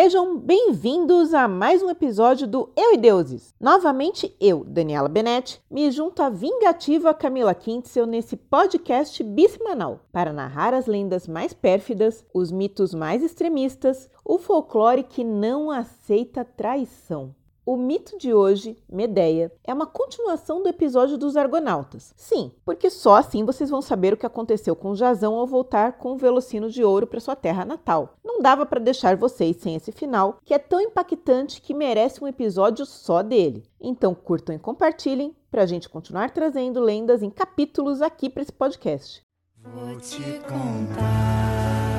Sejam bem-vindos a mais um episódio do Eu e Deuses. Novamente eu, Daniela Benetti, me junto à vingativa Camila Kintzel nesse podcast bissemanal para narrar as lendas mais pérfidas, os mitos mais extremistas, o folclore que não aceita traição. O mito de hoje, Medeia, é uma continuação do episódio dos Argonautas. Sim, porque só assim vocês vão saber o que aconteceu com Jazão ao voltar com o Velocino de Ouro para sua terra natal. Não dava para deixar vocês sem esse final, que é tão impactante que merece um episódio só dele. Então curtam e compartilhem para a gente continuar trazendo lendas em capítulos aqui para esse podcast. Vou te contar.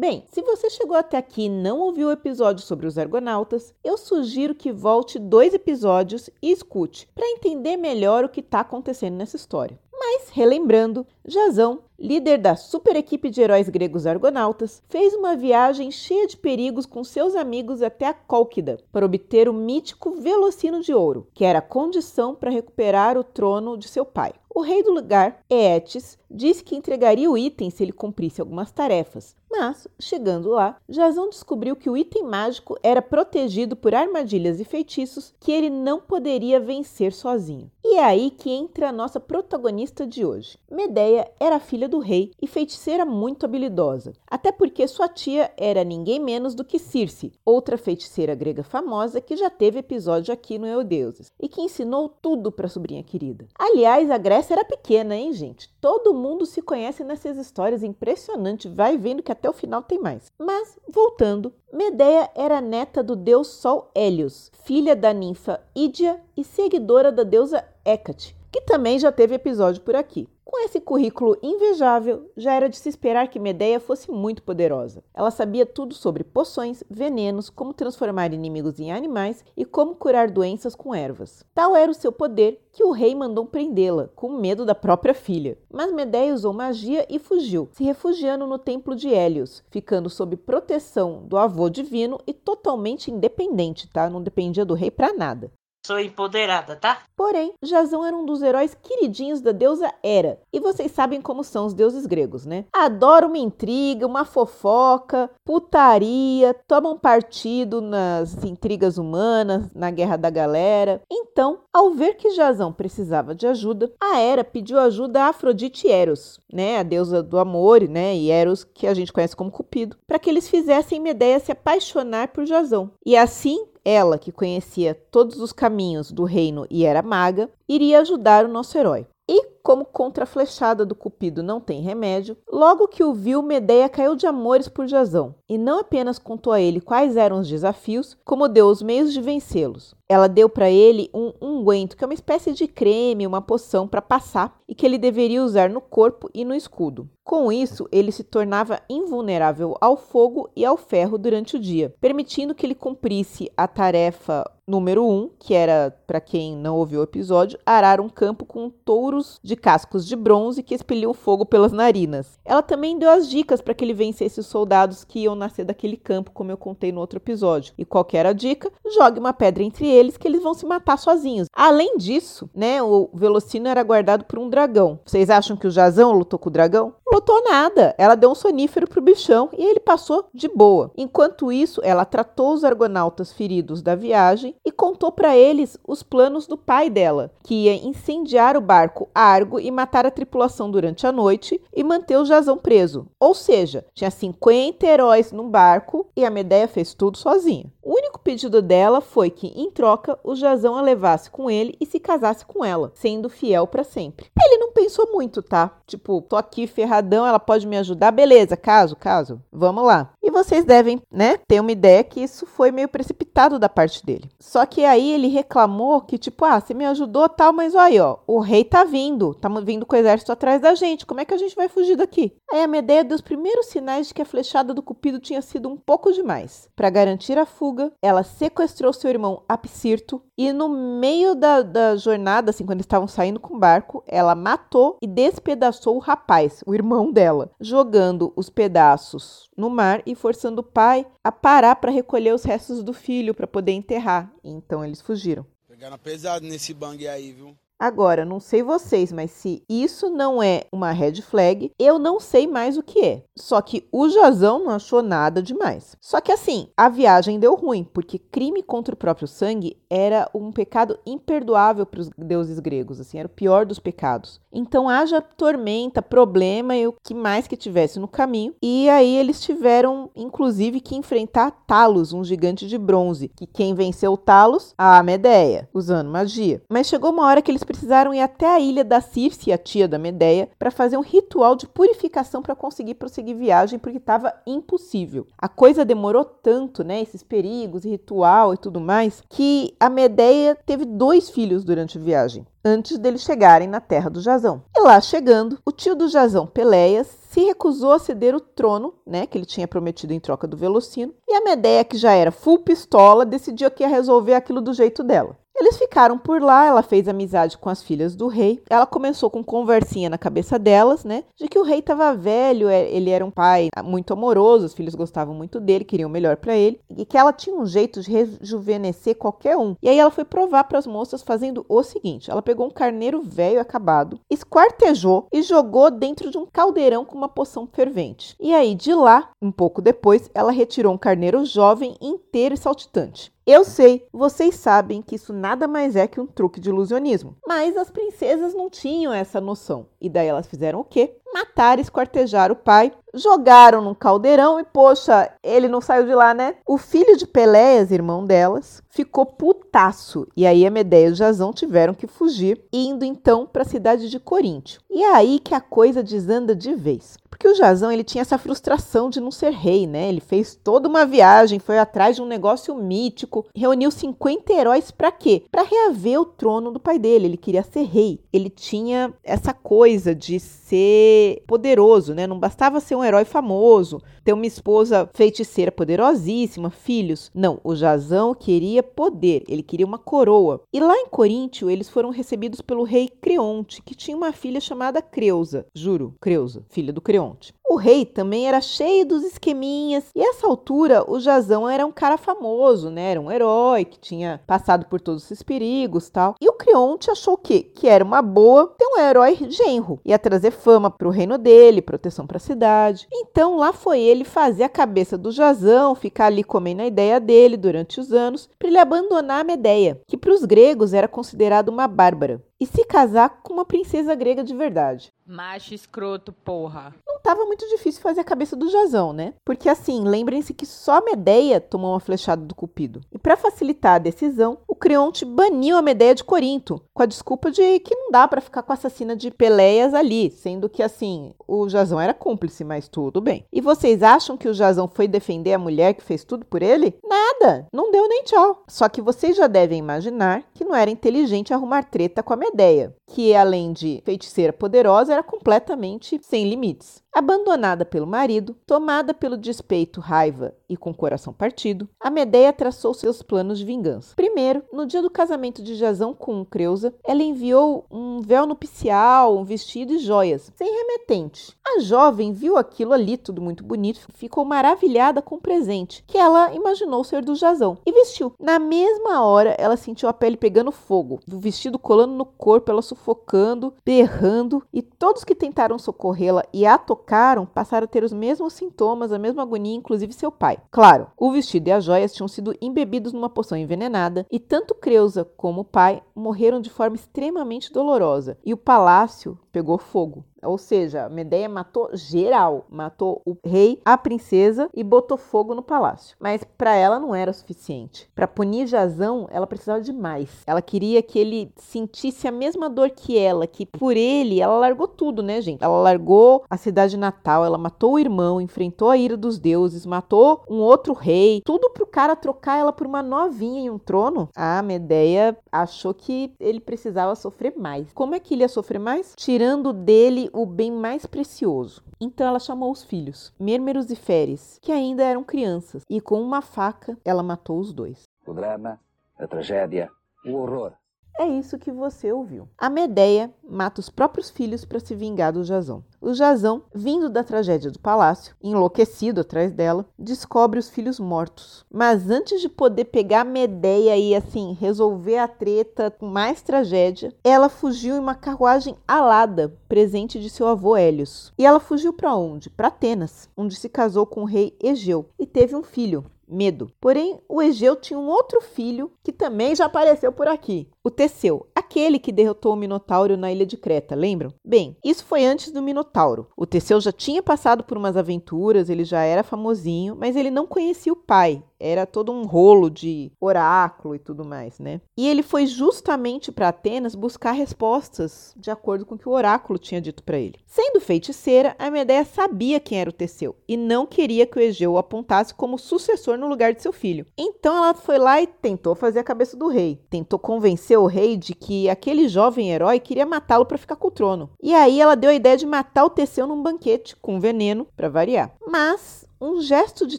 Bem, se você chegou até aqui e não ouviu o episódio sobre os argonautas, eu sugiro que volte dois episódios e escute para entender melhor o que está acontecendo nessa história. Mas, relembrando, Jazão, líder da super equipe de heróis gregos argonautas, fez uma viagem cheia de perigos com seus amigos até a Cólquida para obter o mítico Velocino de Ouro, que era a condição para recuperar o trono de seu pai. O rei do lugar, Eetes, disse que entregaria o item se ele cumprisse algumas tarefas, mas, chegando lá, Jazão descobriu que o item mágico era protegido por armadilhas e feitiços que ele não poderia vencer sozinho. E é aí que entra a nossa protagonista de hoje. Medeia era filha do rei e feiticeira muito habilidosa, até porque sua tia era ninguém menos do que Circe, outra feiticeira grega famosa que já teve episódio aqui no Eudeuses e que ensinou tudo para a sobrinha querida. Aliás, a Grécia era pequena, hein, gente? Todo mundo se conhece nessas histórias impressionante, vai vendo que até o final tem mais. Mas, voltando, Medeia era neta do deus Sol Hélios, filha da ninfa Ídia e seguidora da deusa Hécate, que também já teve episódio por aqui. Com esse currículo invejável, já era de se esperar que Medeia fosse muito poderosa. Ela sabia tudo sobre poções, venenos, como transformar inimigos em animais e como curar doenças com ervas. Tal era o seu poder que o rei mandou prendê-la, com medo da própria filha. Mas Medeia usou magia e fugiu, se refugiando no templo de Hélios, ficando sob proteção do avô divino e totalmente independente, tá? Não dependia do rei para nada. Sou empoderada, tá? Porém, Jazão era um dos heróis queridinhos da deusa Hera. E vocês sabem como são os deuses gregos, né? Adoram uma intriga, uma fofoca, putaria, tomam partido nas intrigas humanas, na guerra da galera. Então, ao ver que Jazão precisava de ajuda, a Hera pediu ajuda a Afrodite Eros, né, a deusa do amor, né, e Eros que a gente conhece como Cupido, para que eles fizessem Medeia se apaixonar por Jazão. E assim, ela, que conhecia todos os caminhos do reino e era maga, iria ajudar o nosso herói. E, como contra a flechada do Cupido não tem remédio, logo que o viu, Medeia caiu de amores por Jazão, e não apenas contou a ele quais eram os desafios, como deu os meios de vencê-los. Ela deu para ele um unguento, que é uma espécie de creme, uma poção para passar e que ele deveria usar no corpo e no escudo. Com isso, ele se tornava invulnerável ao fogo e ao ferro durante o dia, permitindo que ele cumprisse a tarefa número 1, um, que era, para quem não ouviu o episódio, arar um campo com touros de cascos de bronze que expeliam fogo pelas narinas. Ela também deu as dicas para que ele vencesse os soldados que iam nascer daquele campo, como eu contei no outro episódio. E qual era a dica? Jogue uma pedra entre eles que eles vão se matar sozinhos. Além disso, né, o Velocino era guardado por um dragão. Vocês acham que o Jazão lutou com o dragão? Lutou nada. Ela deu um sonífero pro bichão e ele passou de boa. Enquanto isso, ela tratou os argonautas feridos da viagem e contou para eles os planos do pai dela, que ia incendiar o barco Argo e matar a tripulação durante a noite e manter o Jazão preso. Ou seja, tinha 50 heróis no barco e a Medeia fez tudo sozinha. O único pedido dela foi que, em troca, o Jazão a levasse com ele e se casasse com ela, sendo fiel para sempre. Ele não pensou muito, tá? Tipo, tô aqui ferradão, ela pode me ajudar, beleza, caso, caso, vamos lá. E vocês devem, né, ter uma ideia que isso foi meio precipitado da parte dele. Só que aí ele reclamou que, tipo, ah, você me ajudou tal, mas olha aí, ó, o rei tá vindo, tá vindo com o exército atrás da gente, como é que a gente vai fugir daqui? Aí a Medeia deu os primeiros sinais de que a flechada do Cupido tinha sido um pouco demais. Para garantir a fuga, fuga, ela sequestrou seu irmão Apsirto e no meio da, da jornada, assim, quando eles estavam saindo com o barco, ela matou e despedaçou o rapaz, o irmão dela, jogando os pedaços no mar e forçando o pai a parar para recolher os restos do filho para poder enterrar. Então eles fugiram. Pegaram pesado nesse bang aí, viu? Agora, não sei vocês, mas se isso não é uma red flag, eu não sei mais o que é. Só que o Jazão não achou nada demais. Só que assim, a viagem deu ruim, porque crime contra o próprio sangue era um pecado imperdoável para os deuses gregos, assim, era o pior dos pecados. Então haja tormenta, problema e o que mais que tivesse no caminho. E aí eles tiveram, inclusive, que enfrentar Talos, um gigante de bronze, que quem venceu Talos? A Medeia, usando magia. Mas chegou uma hora que eles precisaram ir até a ilha da Circe, a tia da Medeia, para fazer um ritual de purificação para conseguir prosseguir viagem, porque estava impossível. A coisa demorou tanto, né, esses perigos ritual e tudo mais, que a Medeia teve dois filhos durante a viagem antes deles chegarem na terra do Jazão. E lá chegando, o tio do Jazão, Peleias, se recusou a ceder o trono, né, que ele tinha prometido em troca do Velocino, e a Medeia, que já era full pistola, decidiu que ia resolver aquilo do jeito dela. Eles ficaram por lá, ela fez amizade com as filhas do rei. Ela começou com conversinha na cabeça delas, né? De que o rei estava velho, é, ele era um pai muito amoroso, os filhos gostavam muito dele, queriam o melhor para ele, e que ela tinha um jeito de rejuvenescer qualquer um. E aí ela foi provar para as moças fazendo o seguinte: ela pegou um carneiro velho acabado, esquartejou e jogou dentro de um caldeirão com uma poção fervente. E aí de lá, um pouco depois, ela retirou um carneiro jovem inteiro e saltitante. Eu sei, vocês sabem que isso nada mais é que um truque de ilusionismo. Mas as princesas não tinham essa noção. E daí elas fizeram o quê? Matar e esquartejar o pai, jogaram num caldeirão e, poxa, ele não saiu de lá, né? O filho de Peléas, irmão delas, ficou putaço. E aí a Medeia e o Jazão tiveram que fugir, indo então para a cidade de Coríntio. E é aí que a coisa desanda de vez. Porque o Jazão ele tinha essa frustração de não ser rei, né? Ele fez toda uma viagem, foi atrás de um negócio mítico, reuniu 50 heróis para quê? Para reaver o trono do pai dele. Ele queria ser rei. Ele tinha essa coisa de ser poderoso, né? Não bastava ser um herói famoso, ter uma esposa feiticeira poderosíssima, filhos. Não, o Jazão queria poder, ele queria uma coroa. E lá em Coríntio, eles foram recebidos pelo rei Creonte, que tinha uma filha chamada Creusa. Juro, Creusa, filha do Creonte fronte. O rei também era cheio dos esqueminhas, e essa altura o Jazão era um cara famoso, né? Era um herói que tinha passado por todos esses perigos tal. E o Creonte achou o quê? Que era uma boa ter um herói genro. Ia trazer fama para o reino dele, proteção para a cidade. Então lá foi ele fazer a cabeça do Jazão, ficar ali comendo a ideia dele durante os anos, para ele abandonar a Medeia, que para os gregos era considerada uma bárbara e se casar com uma princesa grega de verdade. Macho escroto, porra. Não tava muito difícil fazer a cabeça do Jazão, né? Porque assim, lembrem-se que só a Medeia tomou uma flechada do Cupido. E para facilitar a decisão, o Creonte baniu a Medeia de Corinto, com a desculpa de que não dá para ficar com a assassina de Peleias ali, sendo que assim, o Jazão era cúmplice, mas tudo bem. E vocês acham que o Jazão foi defender a mulher que fez tudo por ele? Nada, não deu nem tchau. Só que vocês já devem imaginar que não era inteligente arrumar treta com a Medeia, que além de feiticeira poderosa, era completamente sem limites. Abandonada pelo marido, tomada pelo despeito, raiva e com o coração partido, a Medeia traçou seus planos de vingança. Primeiro, no dia do casamento de Jazão com Creusa, ela enviou um véu nupcial, um vestido e joias, sem remetente. A jovem viu aquilo ali, tudo muito bonito, ficou maravilhada com o presente, que ela imaginou ser do Jazão, e vestiu. Na mesma hora, ela sentiu a pele pegando fogo, o vestido colando no corpo, ela sufocando, berrando, e todos que tentaram socorrê-la e a tocaram passaram a ter os mesmos sintomas, a mesma agonia, inclusive seu pai. Claro, o vestido e as joias tinham sido embebidos numa poção envenenada, e tanto Creusa como o pai morreram de forma extremamente dolorosa, e o palácio pegou fogo. Ou seja, Medeia matou geral, matou o rei, a princesa e botou fogo no palácio. Mas para ela não era o suficiente. Para punir Jazão, ela precisava de mais. Ela queria que ele sentisse a mesma dor que ela, que por ele ela largou tudo, né, gente? Ela largou a cidade natal, ela matou o irmão, enfrentou a ira dos deuses, matou um outro rei, tudo pro cara trocar ela por uma novinha em um trono. A Medeia achou que ele precisava sofrer mais. Como é que ele ia sofrer mais? Tirando dele o bem mais precioso. Então ela chamou os filhos, Mérmeros e Féres, que ainda eram crianças, e com uma faca ela matou os dois. O drama, a tragédia, o horror. É isso que você ouviu. A Medeia mata os próprios filhos para se vingar do Jazão. O Jazão, vindo da tragédia do palácio, enlouquecido atrás dela, descobre os filhos mortos. Mas antes de poder pegar a Medeia e assim resolver a treta com mais tragédia, ela fugiu em uma carruagem alada, presente de seu avô Hélios. E ela fugiu para onde? Para Atenas, onde se casou com o rei Egeu e teve um filho, Medo. Porém, o Egeu tinha um outro filho que também já apareceu por aqui, o Teseu, aquele que derrotou o Minotauro na ilha de Creta, lembram? Bem, isso foi antes do Minotauro. O Teseu já tinha passado por umas aventuras, ele já era famosinho, mas ele não conhecia o pai. Era todo um rolo de oráculo e tudo mais, né? E ele foi justamente para Atenas buscar respostas de acordo com o que o oráculo tinha dito para ele. Sendo feiticeira, a Medeia sabia quem era o Teseu e não queria que o Egeu o apontasse como sucessor no lugar de seu filho. Então ela foi lá e tentou fazer a cabeça do rei. Tentou convencer o rei de que aquele jovem herói queria matá-lo para ficar com o trono. E aí ela deu a ideia de matar o Teseu num banquete com veneno para variar. Mas um gesto de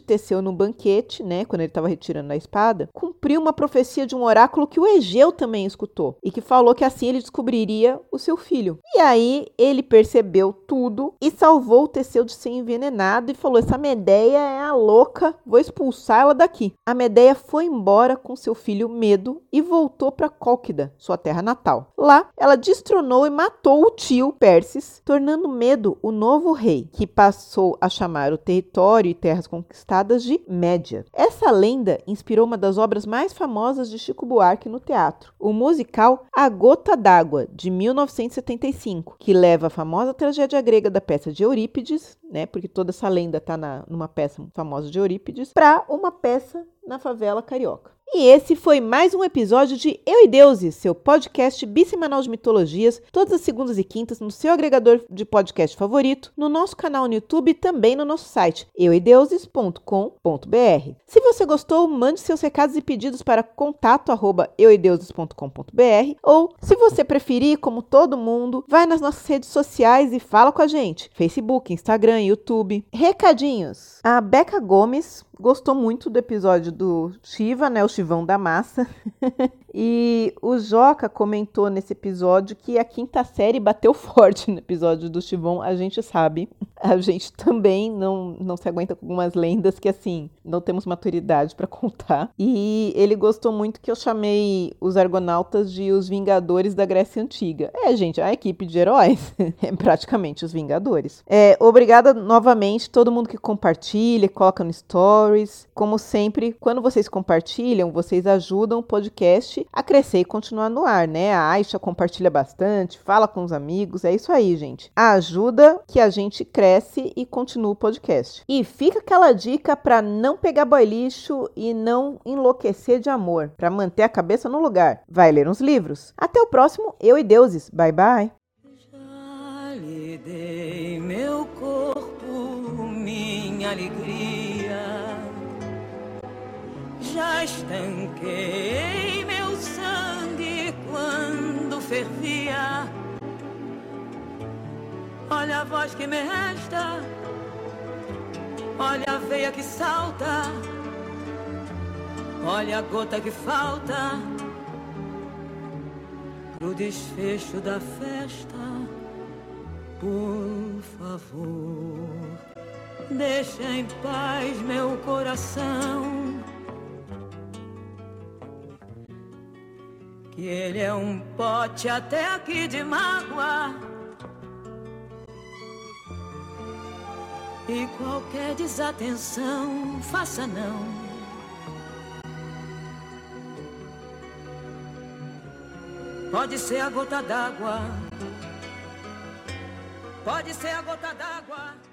Teseu no banquete, né, quando ele estava retirando a espada, cumpriu uma profecia de um oráculo que o Egeu também escutou e que falou que assim ele descobriria o seu filho. E aí ele percebeu tudo e salvou o Teseu de ser envenenado e falou: Essa Medeia é a louca, vou expulsar ela daqui. A Medeia foi embora com seu filho Medo e voltou para Cólquida, sua terra natal. Lá, ela destronou e matou o tio Perses, tornando Medo o novo rei, que passou a chamar o território e terras conquistadas de Média. Essa lenda inspirou uma das obras mais famosas de Chico Buarque no teatro, o musical A Gota d'Água, de 1975, que leva a famosa tragédia grega da peça de Eurípides, né, porque toda essa lenda está numa peça famosa de Eurípides, para uma peça na favela carioca. E esse foi mais um episódio de Eu e Deuses, seu podcast bissemanal de mitologias, todas as segundas e quintas no seu agregador de podcast favorito, no nosso canal no YouTube e também no nosso site euideuses.com.br. Se você gostou, mande seus recados e pedidos para contato@euideuses.com.br ou, se você preferir, como todo mundo, vai nas nossas redes sociais e fala com a gente: Facebook, Instagram, YouTube. Recadinhos. A Beca Gomes gostou muito do episódio do Shiva, né? O Chivão da Massa. e o Joca comentou nesse episódio que a quinta série bateu forte no episódio do Chivão, a gente sabe. A gente também não, não se aguenta com algumas lendas que, assim, não temos maturidade para contar. E ele gostou muito que eu chamei os Argonautas de os Vingadores da Grécia Antiga. É, gente, a equipe de heróis é praticamente os Vingadores. É, obrigada novamente todo mundo que compartilha, coloca no stories. Como sempre, quando vocês compartilham, vocês ajudam o podcast a crescer e continuar no ar, né? A Aisha compartilha bastante, fala com os amigos, é isso aí, gente. Ajuda que a gente cresce e continua o podcast. E fica aquela dica para não pegar boy lixo e não enlouquecer de amor, para manter a cabeça no lugar. Vai ler uns livros. Até o próximo Eu e Deuses. Bye bye. Lhe dei meu corpo, minha alegria. Já estanquei Olha a voz que me resta, olha a veia que salta, olha a gota que falta pro desfecho da festa. Por favor, deixa em paz meu coração. Que ele é um pote até aqui de mágoa E qualquer desatenção, faça não. Pode ser a gota d'água. Pode ser a gota d'água.